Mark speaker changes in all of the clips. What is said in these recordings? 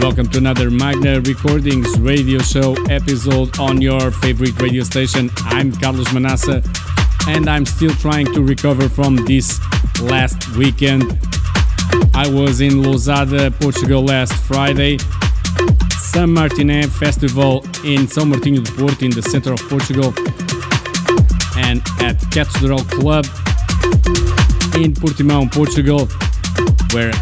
Speaker 1: Welcome to another Magna Recordings radio show episode on your favorite radio station. I'm Carlos Manaça and I'm still trying to recover from this last weekend. I was in Lousada, Portugal last Friday. San Martine Festival in São Martinho de Porto in the center of Portugal and at Cathedral Club in Portimão, Portugal where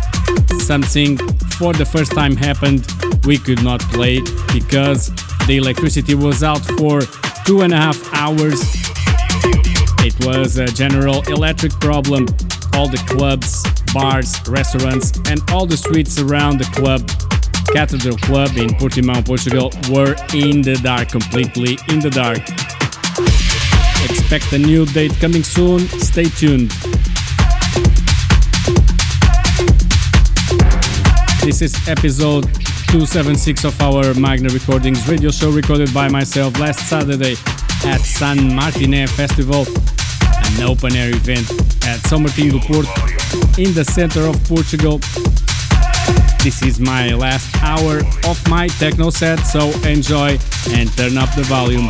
Speaker 1: something for the first time happened. We could not play because the electricity was out for two and a half hours. It was a general electric problem. All the clubs, bars, restaurants, and all the streets around the club, Cathedral Club in Portimão, Portugal, were in the dark, completely in the dark. Expect a new date coming soon. Stay tuned. This is episode 276 of our Magna Recordings radio show recorded by myself last Saturday at San Martine Festival, an open air event at do Porto in the center of Portugal. This is my last hour of my techno set, so enjoy and turn up the volume.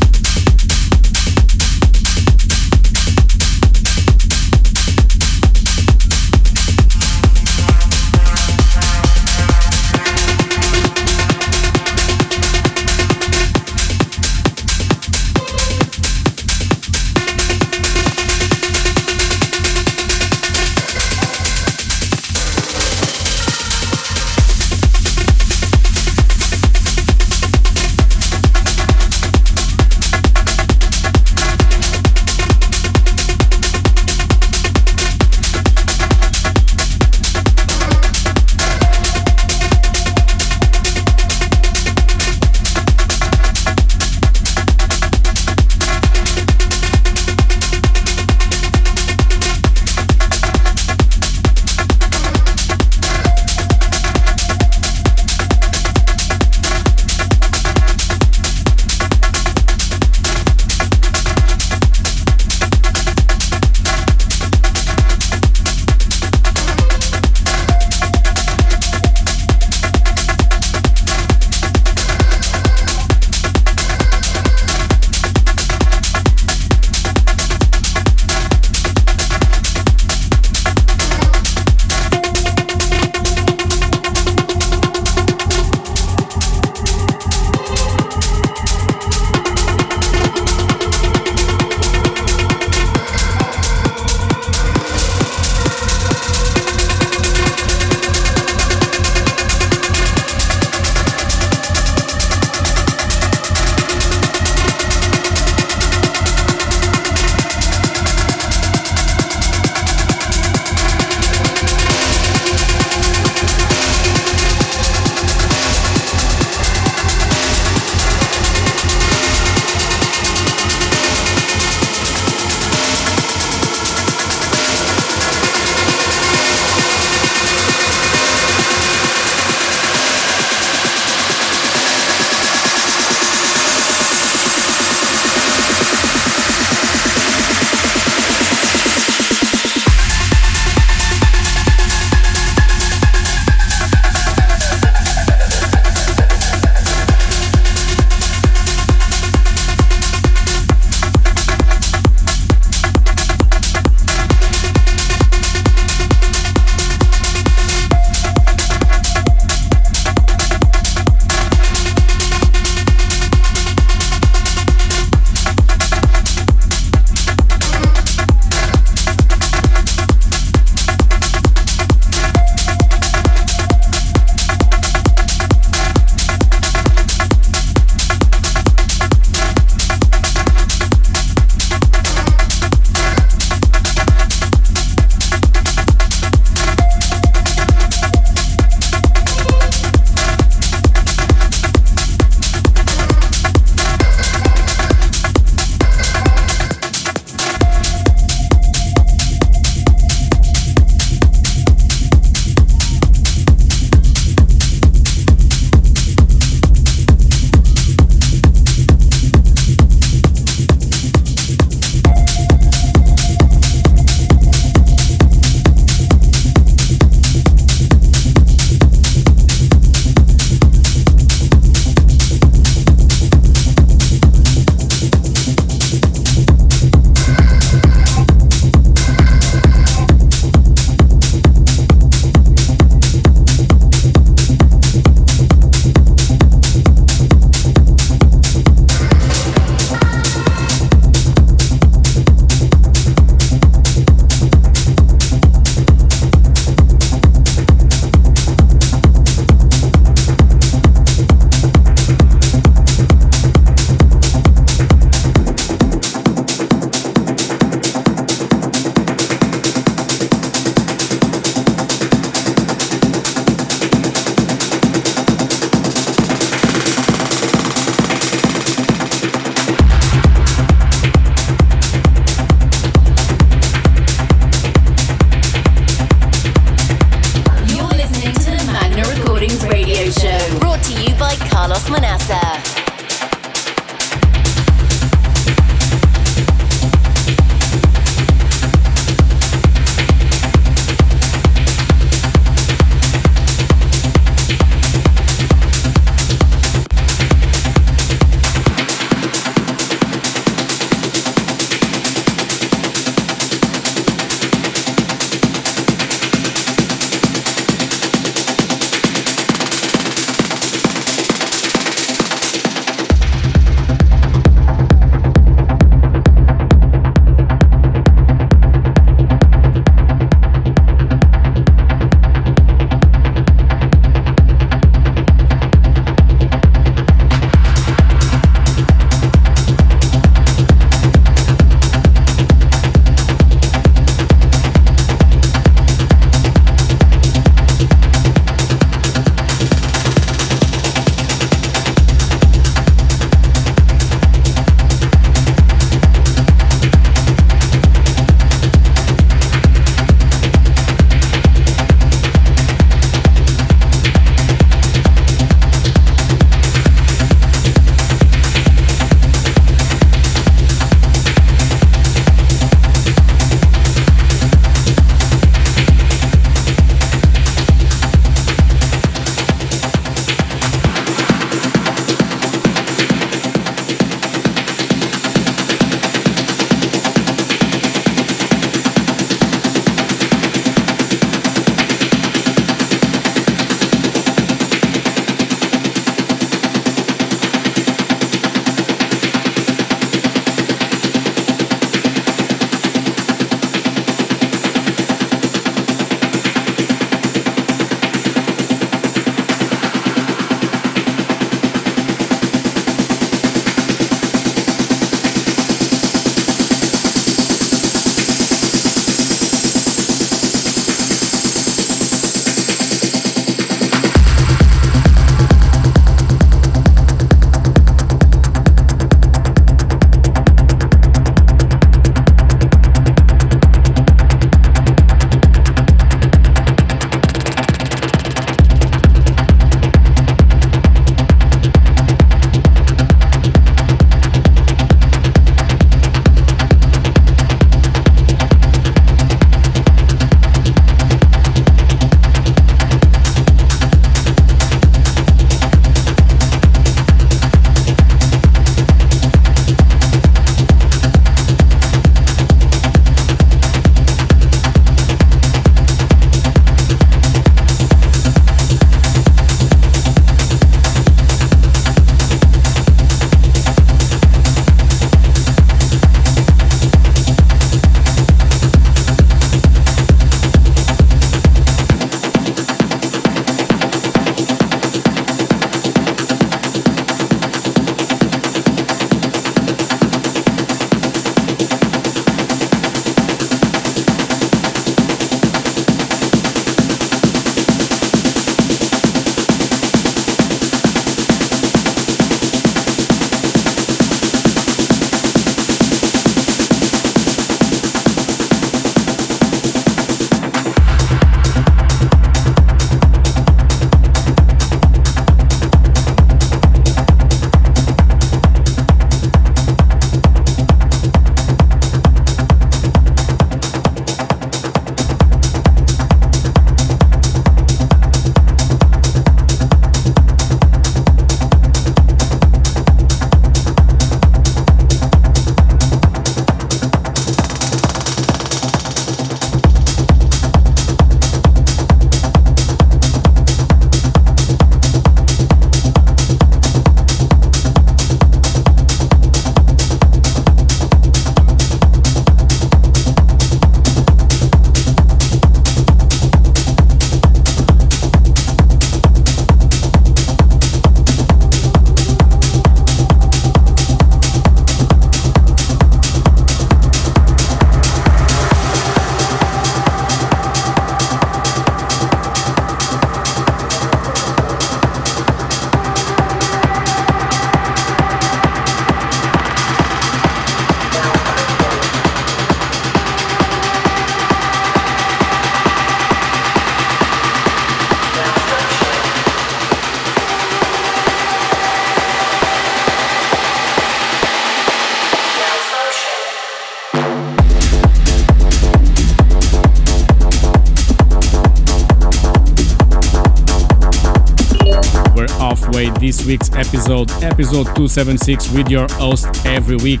Speaker 1: This week's episode, episode 276, with your host every week,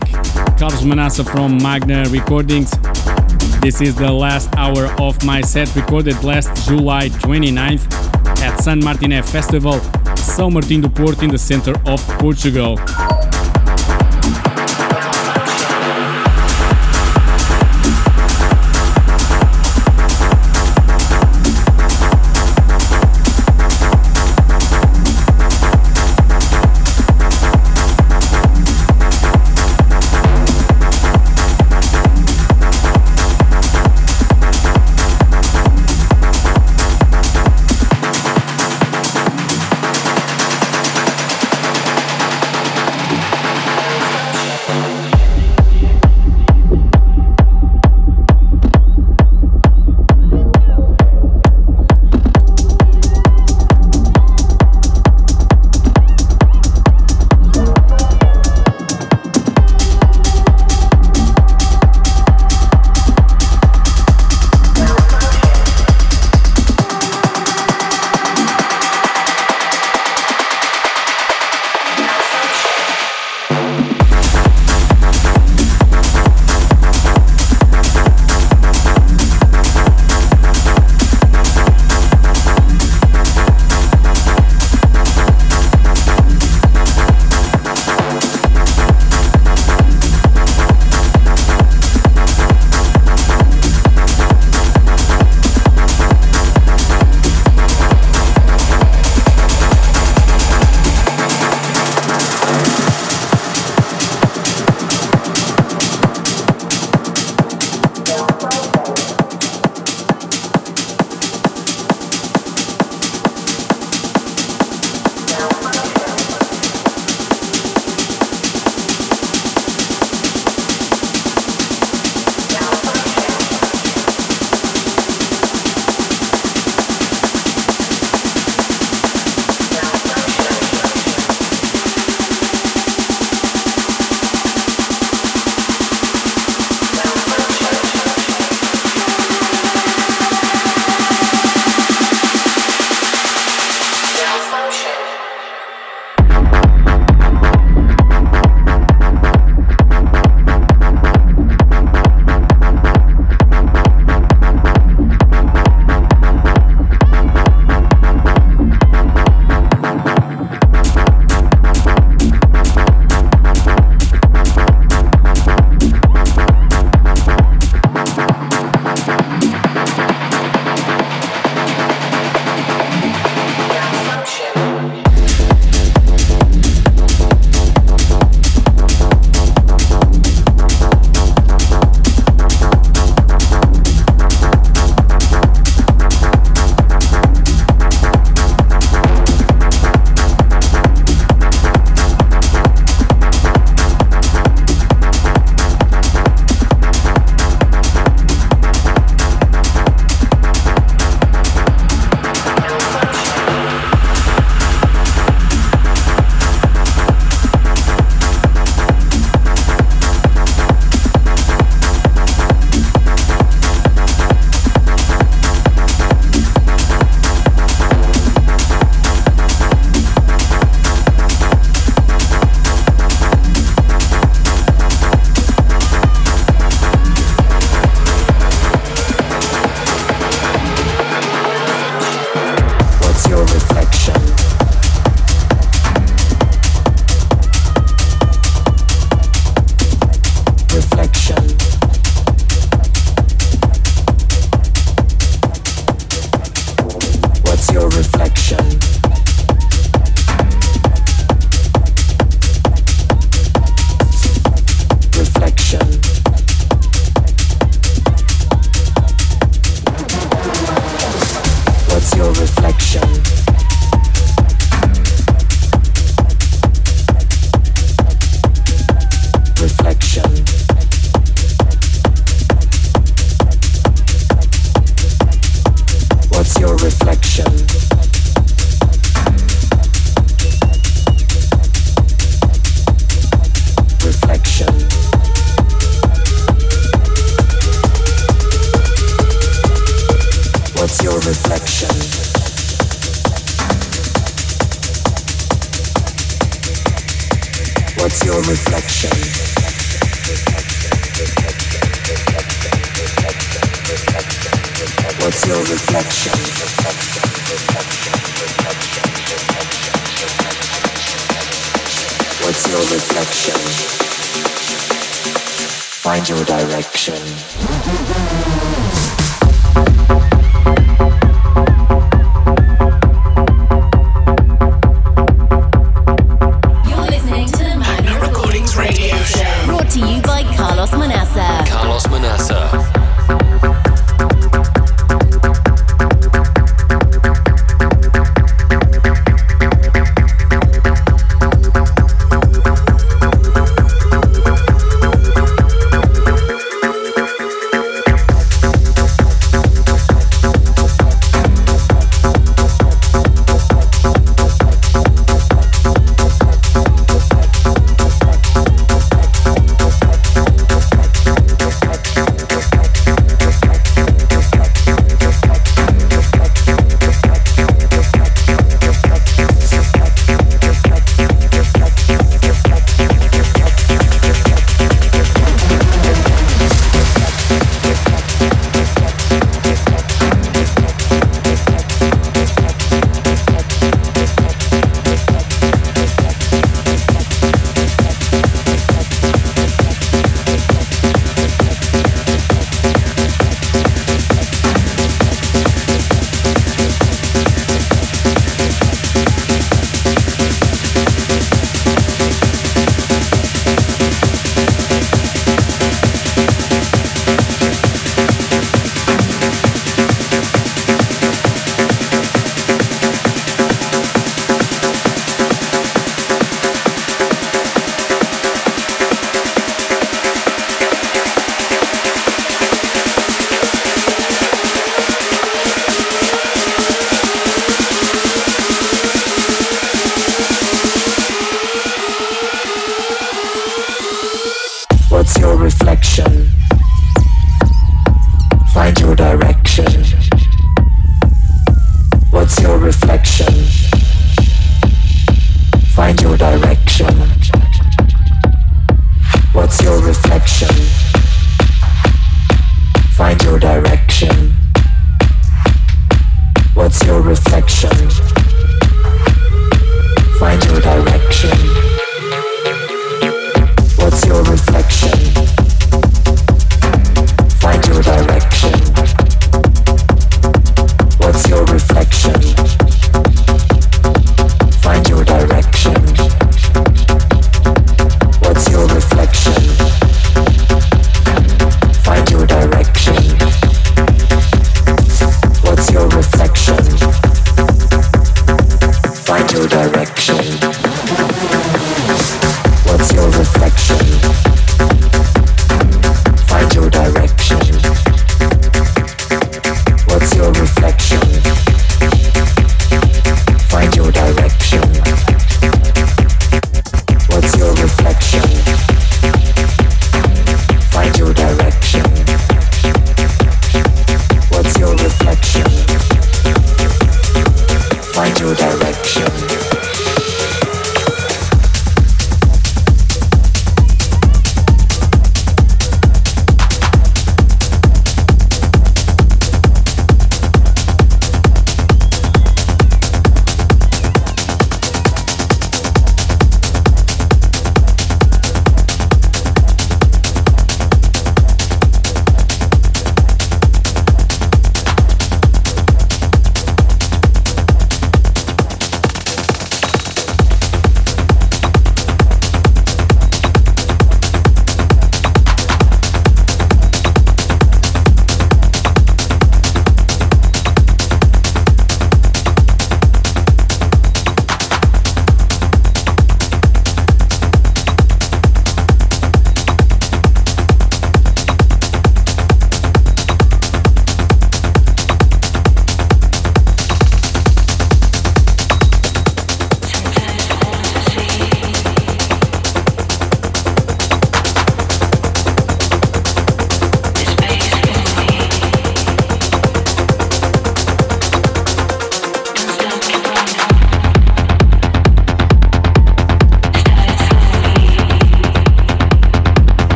Speaker 1: Carlos Manaça from Magna Recordings. This is the last hour of my set recorded last July 29th at San Martine Festival, São Martinho do Porto in the center of Portugal.
Speaker 2: Find your direction.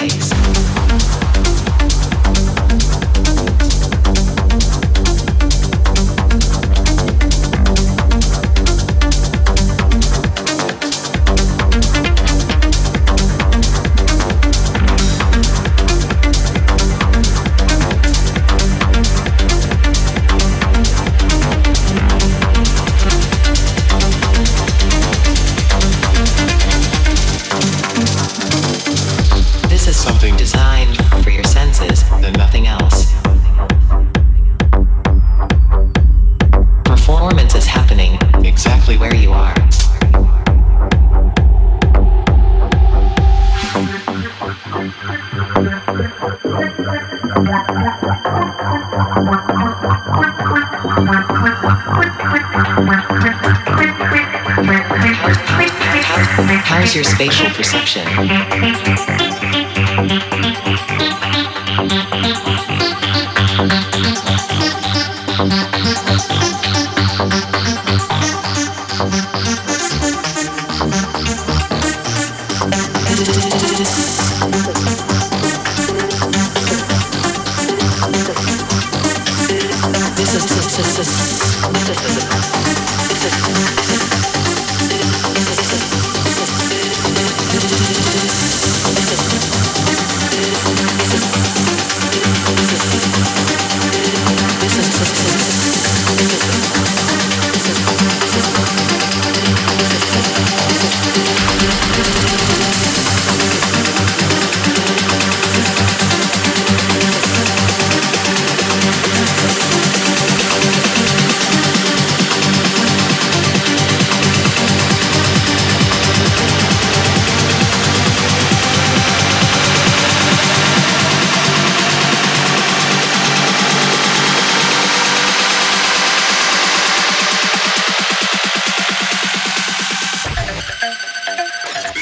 Speaker 3: How's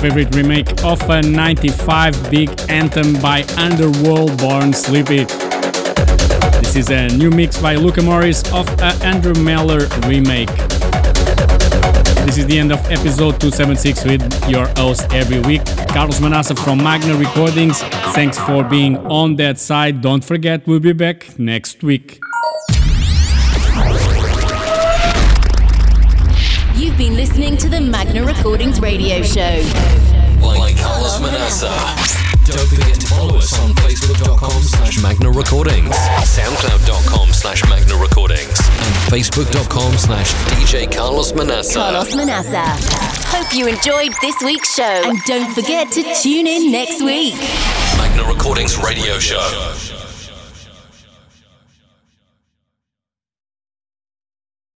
Speaker 1: Favorite remake of a 95 big anthem by Underworld Born Slippy. This is a new mix by Luca Morris of a Andrew Meller remake. This is the end of episode 276 with your host every week, Carlos Manaça from Magna Recordings. Thanks for being on that side. Don't forget, we'll be back next week.
Speaker 2: You've been listening to the Magna Recordings radio show.
Speaker 4: facebook.com slash DJ Carlos Manaça.
Speaker 2: Carlos Manaça. Hope you enjoyed this week's show. And don't forget to tune in next week.
Speaker 4: Magna Recordings Radio Show.